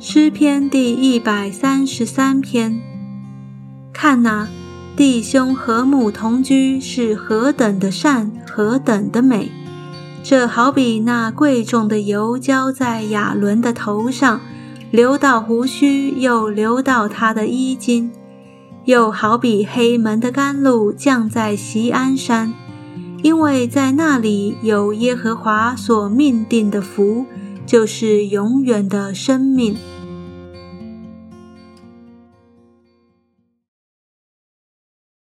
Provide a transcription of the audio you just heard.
诗篇第一百三十三篇。看哪，弟兄和睦同居是何等的善，何等的美！这好比那贵重的油浇在亚伦的头上，流到胡须，又流到他的衣襟；又好比黑门的甘露降在锡安山，因为在那里有耶和华所命定的福，就是永远的生命。